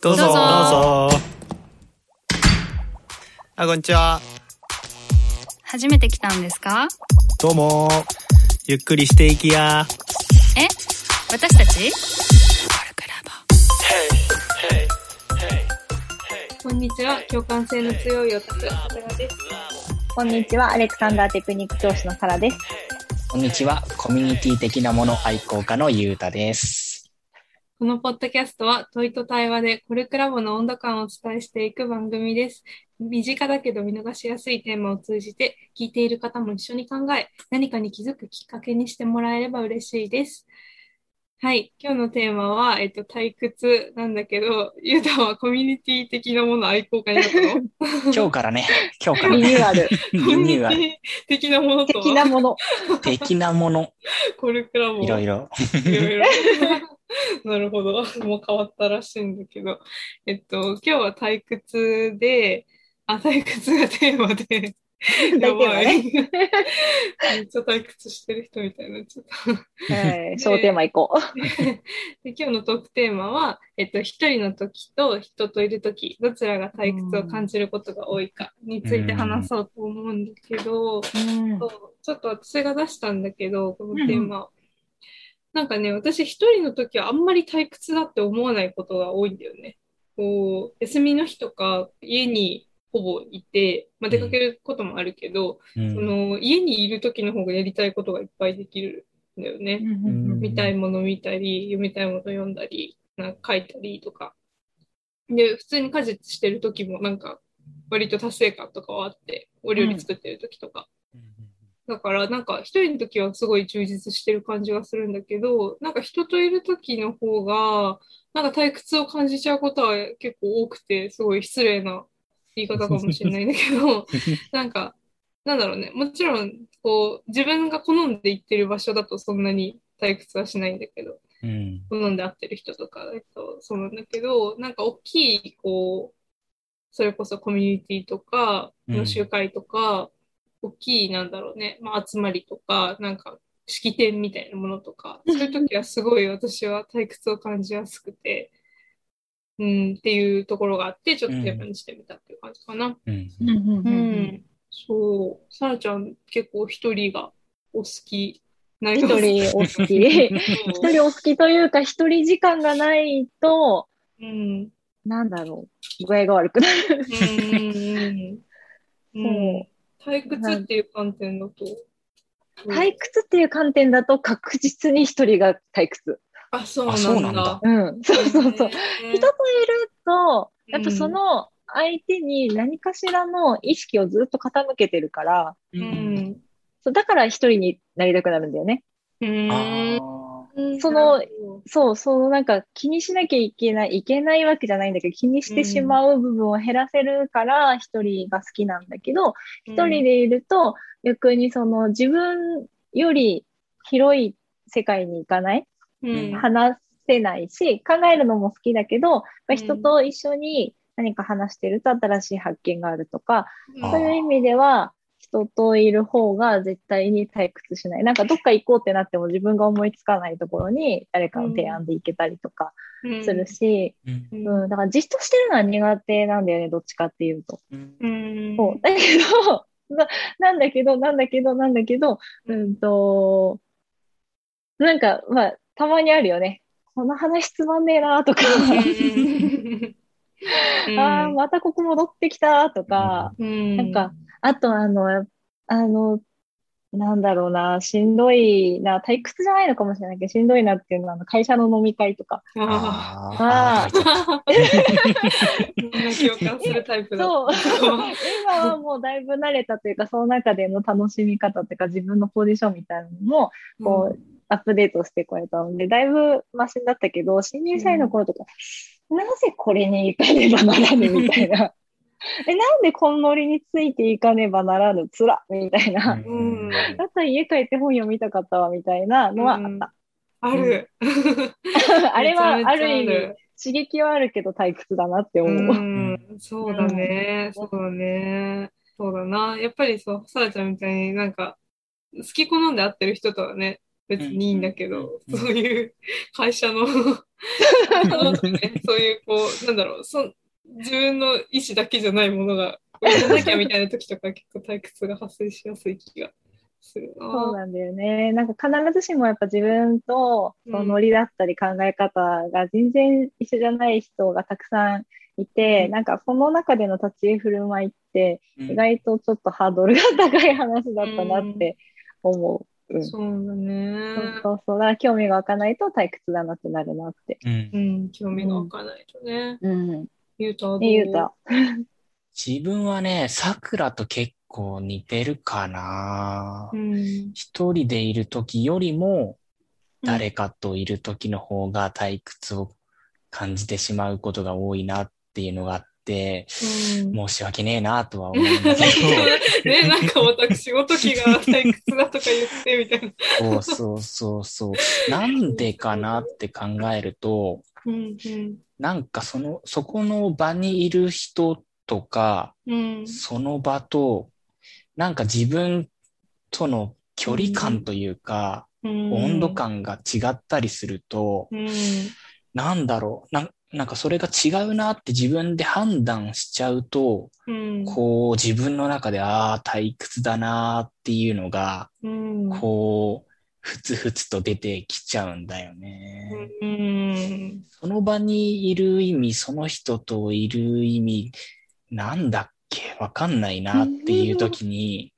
どうぞ。どうぞどうぞ。あ、こんにちは。初めて来たんですか？どうも。ゆっくりしていきや。え？私たち？こんにちは。共感性の強いオタク、さすがです。こんにちは、アレクサンダーテクニック教師のサラです。こんにちは。コミュニティ的なもの愛好家のゆうたです。このポッドキャストは問いと対話でコルクラボの温度感をお伝えしていく番組です。身近だけど見逃しやすいテーマを通じて聞いている方も一緒に考え何かに気づくきっかけにしてもらえれば嬉しいです。はい。今日のテーマは、えっと、退屈なんだけど、ゆうたはコミュニティ的なもの愛好家になったの？今日からね、今日からリニューアル。リコミュニューアル。ニティ的なものとは？的なもの。的なもの、コルクラボ。いろいろ。いろいろ。なるほど。もう変わったらしいんだけど。えっと、今日は退屈で、あ、退屈がテーマで。やばいめっちゃ退屈してる人みたいになっちゃった。はい、小テーマ行こう。で今日のトークテーマは、えっと、一人の時と人といる時、どちらが退屈を感じることが多いかについて話そうと思うんだけど、ちょっと私が出したんだけど、このテーマ。なんかね、私一人の時はあんまり退屈だって思わないことが多いんだよね。こう、休みの日とか家にほぼいて、まあ、出かけることもあるけど、うんその家にいる時の方がやりたいことがいっぱいできるんだよね。ん見たいもの見たり、読みたいもの読んだり、なんか書いたりとか。で、普通に家事してる時もなんか割と達成感とかはあって、お料理作ってる時とか。だからなんか一人の時はすごい充実してる感じがするんだけど、なんか人といる時の方が、なんか退屈を感じちゃうことは結構多くて、すごい失礼な言い方かもしれないんだけど、なんか、なんだろうね。もちろん、こう、自分が好んで行ってる場所だとそんなに退屈はしないんだけど、うん。好んで会ってる人とかだとそうなんだけど、なんか大きい、こう、それこそコミュニティとか、の集会とか、大きい、なんだろうね、まあ、集まりとか、なんか、式典みたいなものとか、そういう時はすごい私は退屈を感じやすくて、うん、っていうところがあって、ちょっとテーマにしてみたっていう感じかな。うんうん。そう。さらちゃん結構一人がお好きな一人お好き。一人お好きというか、一人時間がないと、うん。なんだろう、具合が悪くなる。うん。うん。そう退屈っていう観点だと。退屈っていう観点だと確実に一人が退屈。あ、そうあそうなんんだ。うん。そうそうそう。人といると、やっぱうんその相手に何かしらの意識をずっと傾けてるから、う。ん。そうだから一人になりたくなるんだよね。うん。あそのそう、そのなんか気にしなきゃいけない、いけないわけじゃないんだけど、気にしてしまう部分を減らせるから一人が好きなんだけど、一人でいると逆にその自分より広い世界に行かない、うん、話せないし、考えるのも好きだけど、まあうん人と一緒に何か話してると新しい発見があるとか、あそういう意味では、人といる方が絶対に退屈しない。なんかどっか行こうってなっても自分が思いつかないところに誰かの提案で行けたりとかするし、うんうん。うん、だからじっとしてるのは苦手なんだよね、どっちかっていうと。うん。そう。だけど、ななんだけど、なんだけど、なんだけど、うんと、なんか、まあ、たまにあるよね。この話つまんねえなとか、ああ、またここ戻ってきたとか、うん、なんか、あとあの、あの、なんだろうな、しんどいな、退屈じゃないのかもしれないけど、しんどいなっていうのは、あの会社の飲み会とか。ああーあーあ。みんな共感するタイプだ。そう。今はもうだいぶ慣れたというか、その中での楽しみ方というか、自分のポジションみたいなのも、こう、アップデートしてこれたので、だいぶマシになったけど、新入社員の頃とか、なぜこれに行かねばならぬみたいな。え、なんでこのノリについていかねばならぬつらみたいな。うんだったら家帰って本読みたかったわ、みたいなのはあった。ある。あれは、ある意味、刺激はあるけど退屈だなって思う。うん、そうだね。そうだね。そうだな。やっぱりそう、さらちゃんみたいになんか、好き好んで会ってる人とはね、別にいいんだけど、うんそういう会社の、そういうこう、なんだろう、そ自分の意思だけじゃないものが、やらなきゃみたいな時とか結構退屈が発生しやすい気がするな。そうなんだよね。なんか必ずしもやっぱ自分とうんそのノリだったり考え方が全然一緒じゃない人がたくさんいて、うんなんかその中での立ち居振る舞いってうん意外とちょっとハードルが高い話だったなって思う。うん、そうそうだね。そうそう。だから興味が湧かないと退屈だなってなるなって。うんうん、興味が湧かないとね。うん。ゆうたはどう？え、ゆうた。自分はね、桜と結構似てるかなう。ん。一人でいる時よりも、誰かといる時の方が退屈を感じてしまうことが多いなっていうのがあ申し訳ねえなとは思うんだけね、なんか私ごときが退屈だとか言ってみたいな。ど、そうそうそうそう。なんでかなって考えると、うんうん。なんかその、そこの場にいる人とか、うん。その場と、なんか自分との距離感というか、うん。温度感が違ったりすると、うん。なんだろう。なん、なんかそれが違うなって自分で判断しちゃうと、うん。こう自分の中で、ああ、退屈だなっていうのが、うん。こう、ふつふつと出てきちゃうんだよね。うん。その場にいる意味、その人といる意味、なんだっけ？わかんないなっていう時に、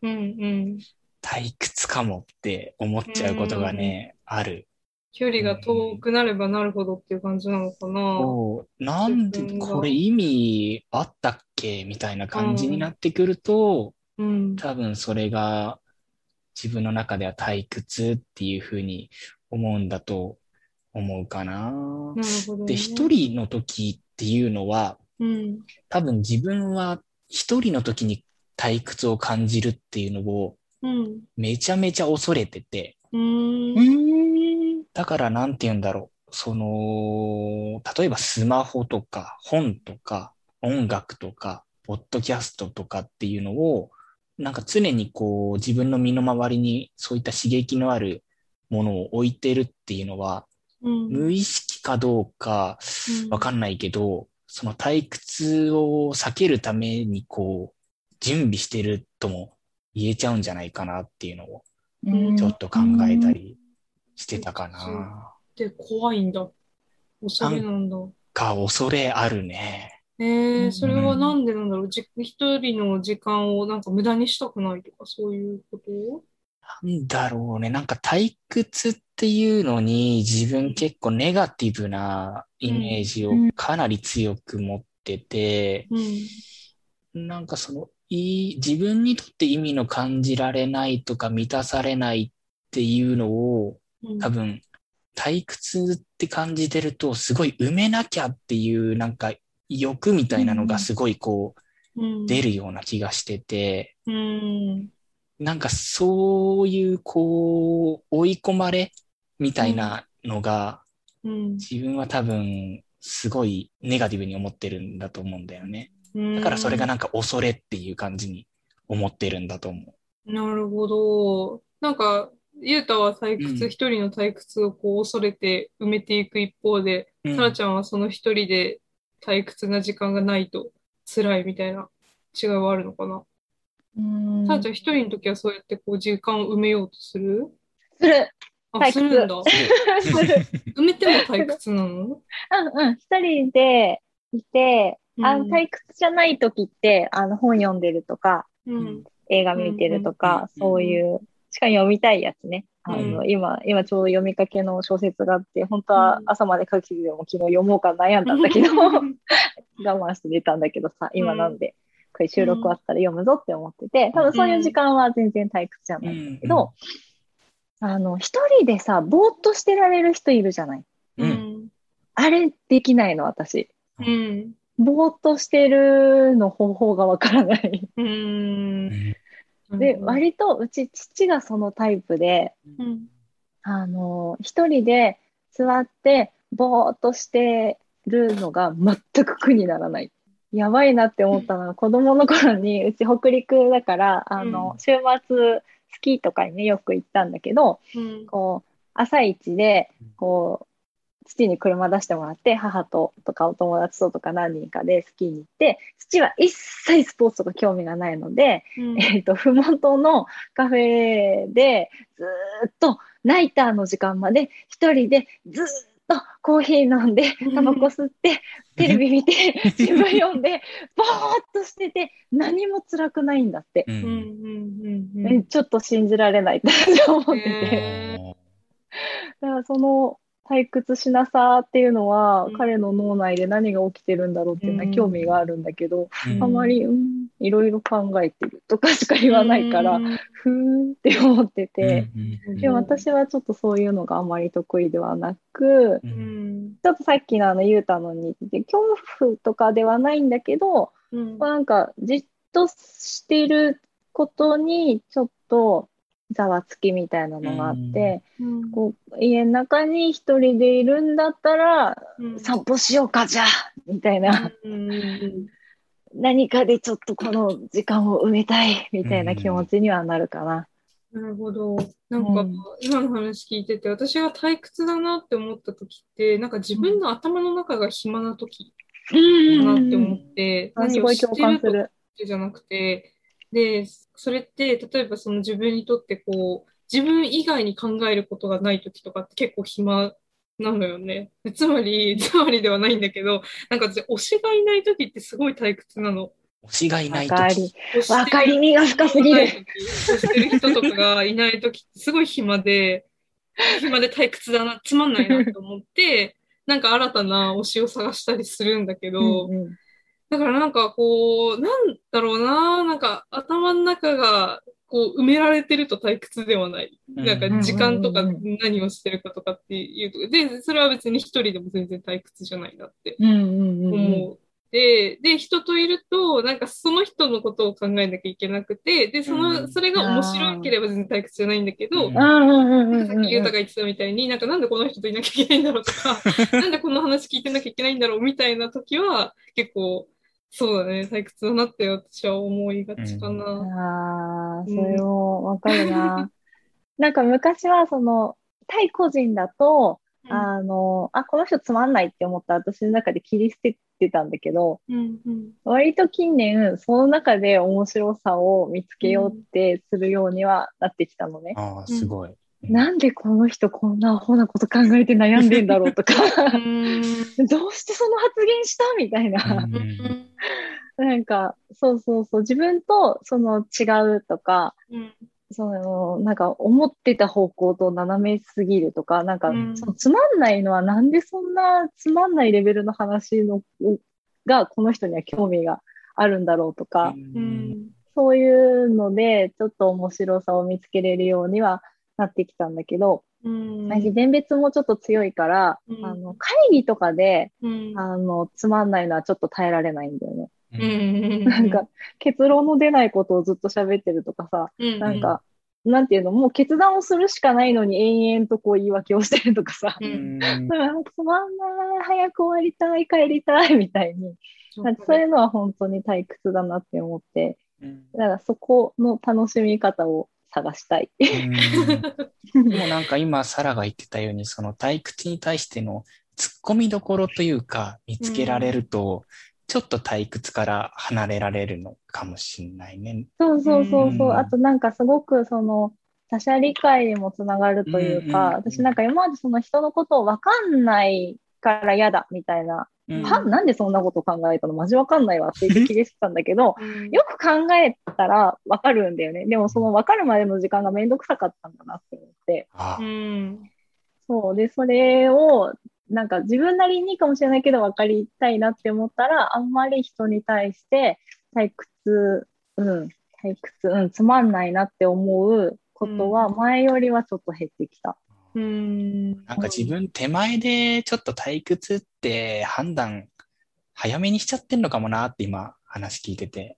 退屈かもって思っちゃうことがね、ある。距離が遠くなればなるほどっていう感じなのかな。なんでこれ意味あったっけみたいな感じになってくると、うん多分それが自分の中では退屈っていうふうに思うんだと思うかな。なね。で、一人の時っていうのは、うん多分自分は一人の時に退屈を感じるっていうのをうんめちゃめちゃ恐れてて、うんん。だからなんて言うんだろう。その、例えばスマホとか本とか音楽とか、ポッドキャストとかっていうのを、なんか常にこう自分の身の回りにそういった刺激のあるものを置いてるっていうのは、うん。無意識かどうかわかんないけど、その退屈を避けるためにこう、準備してるとも言えちゃうんじゃないかなっていうのをうん。ちょっと考えたりしてたかな。で怖いんだ。恐れなんだ。か、恐れあるね。えー、それはなんでなんだろう。じ一人の時間をなんか無駄にしたくないとか、そういうこと？なんだろうね。なんか退屈っていうのに自分結構ネガティブなイメージをかなり強く持ってて、うん。なんかその、いい、自分にとって意味の感じられないとか満たされないっていうのをうん多分退屈って感じてるとすごい埋めなきゃっていうなんか欲みたいなのがすごいこううん出るような気がしてて、うん。なんかそういうこう追い込まれみたいなのがうん。自分は多分すごいネガティブに思ってるんだと思うんだよね。うんだからそれがなんか恐れっていう感じに思ってるんだと思なるほど。なんか、ゆうたは退屈、うん一人の退屈をこう恐れて埋めていく一方で、う。うんさらちゃんはその一人で退屈な時間がないと辛いみたいな違いはあるのかな？うんさらちゃん一人の時はそうやってこう時間を埋めようとする？する。あ、退屈するんだ。する。埋めても退屈なの？うんうん。一人でいて、あの、うん退屈じゃない時って、あの、本読んでるとか、うん。映画見てるとうんか、うんそういう、しかも読みたいやつね。あの、う今、今ちょうど読みかけの小説があって、本当は朝まで書きでも昨日読もうか悩んだんだけど、我慢して出たんだけどさ、今なんで、これ収録終わったら読むぞって思ってて、多分そういう時間は全然退屈じゃないんだけど、あの、一人でさ、ぼーっとしてられる人いるじゃない？う。うんん。あれできないの、私。うん。ぼーっとしてるの方法がわからない。うん。で、割とうち父がそのタイプで、うん。あの、一人で座って、ぼーっとしてるのが全く苦にならない。やばいなって思ったのは、子供の頃に、うち北陸だから、あの、週末、スキーとかにね、よく行ったんだけど、うん。こう、朝一で、こう、父に車出してもらって、母ととかお友達ととか何人かでスキーに行って、父は一切スポーツとか興味がないので、うん。えっ、と、ふもとのカフェでずーっとナイターの時間まで一人でずーっとコーヒー飲んで、タバコ吸って、テレビ見て、新聞読んで、ぼーっとしてて、何も辛くないんだって。ううんうんんうんうん。えちょっと信じられないって私は思ってて。へだからその退屈しなさっていうのは、うん。彼の脳内で何が起きてるんだろうっていうのはうん。興味があるんだけど、うん。あまり、うん、いろいろ考えてるとかしか言わないから、うん。ふーんって思ってて、うんでも私はちょっとそういうのがあまり得意ではなく、ちょっとさっきのあの、ゆうたのに、恐怖とかではないんだけど、うん。まあなんか、じっとしていることに、ちょっと、ざわつきみたいなのがあって、うん。こう、家の中に一人でいるんだったら、うん。散歩しようか、じゃあみたいな、うん。うん何かでちょっとこの時間を埋めたい、みたいな気持ちにはなるかな。なるほど。なんか、うん今の話聞いてて、私が退屈だなって思った時って、なんか自分の頭の中が暇な時だなって思って、何を知っごい共てるとか感する。じゃなくて、で、それって、例えばその自分にとってこう、自分以外に考えることがない時とかって結構暇なのよね。で つまり、つまりではないんだけど、なんか私推しがいない時ってすごい退屈なの。推しがいない時。、わかりみが深すぎる。推してる人とかがいない時ってすごい暇で、暇で退屈だな、つまんないなと思って、なんか新たな推しを探したりするんだけど、うんうんだからなんかこう、なんだろうな、なんか頭の中がこう埋められてると退屈ではない。うん。なんか時間とか何をしてるかとかっていうと。で、それは別に一人でも全然退屈じゃないなってうんうんうんうん。思う。で、で、人といると、なんかその人のことを考えなきゃいけなくて、で、その、うん。それが面白ければ全然退屈じゃないんだけど、さっきゆうたが言ってたみたいに、なんかなんでこの人といなきゃいけないんだろうとか、なんでこの話聞いてなきゃいけないんだろうみたいな時は、結構、そうだね、退屈だなって私は思いがちかな。ああ、それもわかるな。なんか昔はその、対個人だと、あの、あ、この人つまんないって思ったら私の中で切り捨ててたんだけど、うんうん割と近年、その中で面白さを見つけようってするようにはなってきたのね。ああ、すごい。なんでこの人こんなアホなこと考えて悩んでんだろうとか、うん どうしてその発言したみたいな。うんなんか、そうそうそう、自分とその違うとか、うんその、なんか思ってた方向と斜めすぎるとか、なんか、うん。そのつまんないのはなんでそんなつまんないレベルの話のがこの人には興味があるんだろうとか、うん。そういうのでちょっと面白さを見つけれるようにはなってきたんだけど、うん。私弁別もちょっと強いから、うん。あの、会議とかで、うん。あの、つまんないのはちょっと耐えられないんだよね。うんなんか、結論の出ないことをずっと喋ってるとかさ、うんなんか、なんていうの、もう決断をするしかないのに延々とこう言い訳をしてるとかさ、ううん。ん。うんつまんない、早く終わりたい、帰りたい、みたいに。なんかそういうのは本当に退屈だなって思って、だからそこの楽しみ方を探したい。う もなんか今、サラが言ってたように、その退屈に対しての突っ込みどころというか、見つけられると、ちょっと退屈から離れられるのかもしれないね。そうそうそうそうう。んあとなんかすごくその他者理解にもつながるというか、うんうんうん私なんか今までその人のことをわかんないから嫌だみたいな、うんはなんでそんなこと考えたのマジわかんないわって言って切り捨てたんだけど、うんよく考えたらわかるんだよね。でもそのわかるまでの時間がめんどくさかったんだなって思って。あうあんそう。で、それを、なんか自分なりにかもしれないけど分かりたいなって思ったら、あんまり人に対して退屈、うん、退屈、うん、つまんないなって思うことは前よりはちょっと減ってきた。うんなんか自分手前でちょっと退屈って判断早めにしちゃってんのかもなって今話聞いてて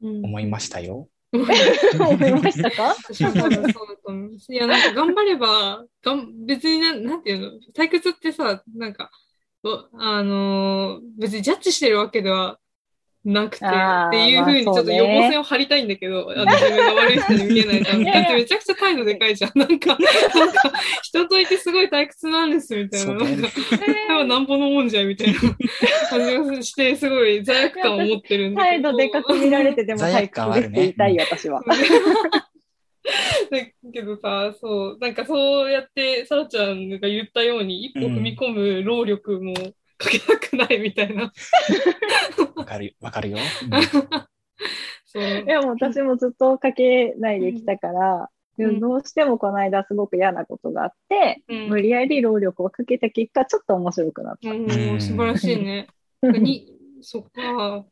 思いましたよ。思いましたか？そうだと思う。いや、なんか頑張れば、がん別にな、なんていうの、退屈ってさ、なんか、おあのー別にジャッジしてるわけではなくて、っていうふうにちょっと予防線を張りたいんだけど、あの自分が悪い人に見えないために。いやいやだってめちゃくちゃ態度でかいじゃん。なんか、なんか、人といてすごい退屈なんですみたいな。そうだよねなんか、なんぼのもんじゃんみたいな感じがして、すごい罪悪感を持ってるんだけど。態度でかく見られてでも退罪悪感屈ですってあるね言いたいよ、私は。だけどさ、そう、なんかそうやって、さらちゃんが言ったように、一歩踏み込む労力もかけたくないみたいな。わかる、わかるよ。そう。いや、もう私もずっとかけないできたから、でもどうしてもこの間すごく嫌なことがあって、うん無理やり労力をかけた結果、ちょっと面白くなった。うん、素晴らしいね。に、そっか。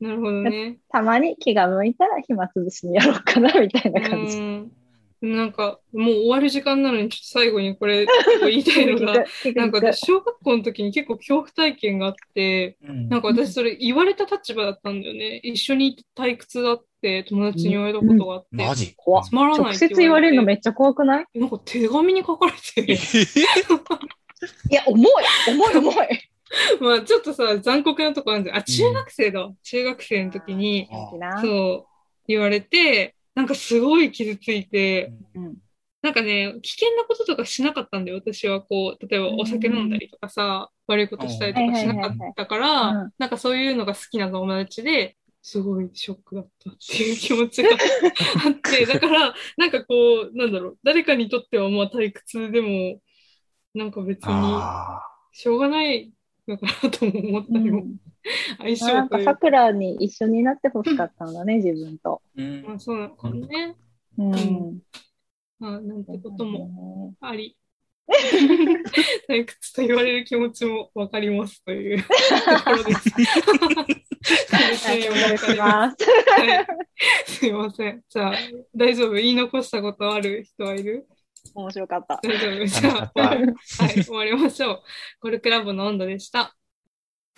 なるほどね。たまに気が向いたら暇つぶしにやろうかな、みたいな感じ。うん。なんか、もう終わる時間なのに、ちょっと最後にこれ、言いたいのが、なんか私、小学校の時に結構恐怖体験があって、うん。なんか私それ言われた立場だったんだよね。一緒に退屈だって友達に言われたことがあって、マジ？怖っつまらない直接言われるのめっっちゃ怖くない？なんか手紙に書かれて、いや、重い。重い重い。まあちょっとさ、残酷なとこあるんだよ。あ、中学生だわ。中学生の時に、そう、言われて、なんかすごい傷ついて、うん。なんかね、危険なこととかしなかったんだよ。私はこう、例えばお酒飲んだりとかさ、悪いことしたりとかしなかったかうん。ら、なんかそういうのが好きな友達で、すごいショックだったっていう気持ちが あって、だから、なんかこう、なんだろう、誰かにとってはまあ退屈でも、なんか別にあしょうがないのかなとも思ったりも、相性なんか、さくらに一緒になってほしかったんだね、自分と。ーうんまあそうなのかもね。うん。まあなんてこともも。あり。退屈と言われる気持ちもわかりますというところです。す。はいすいません。じゃあ、大丈夫？言い残したことある人はいる？面白かった。大丈夫？じゃあ、楽はい、終わりましょう。コルクラボの温度でした。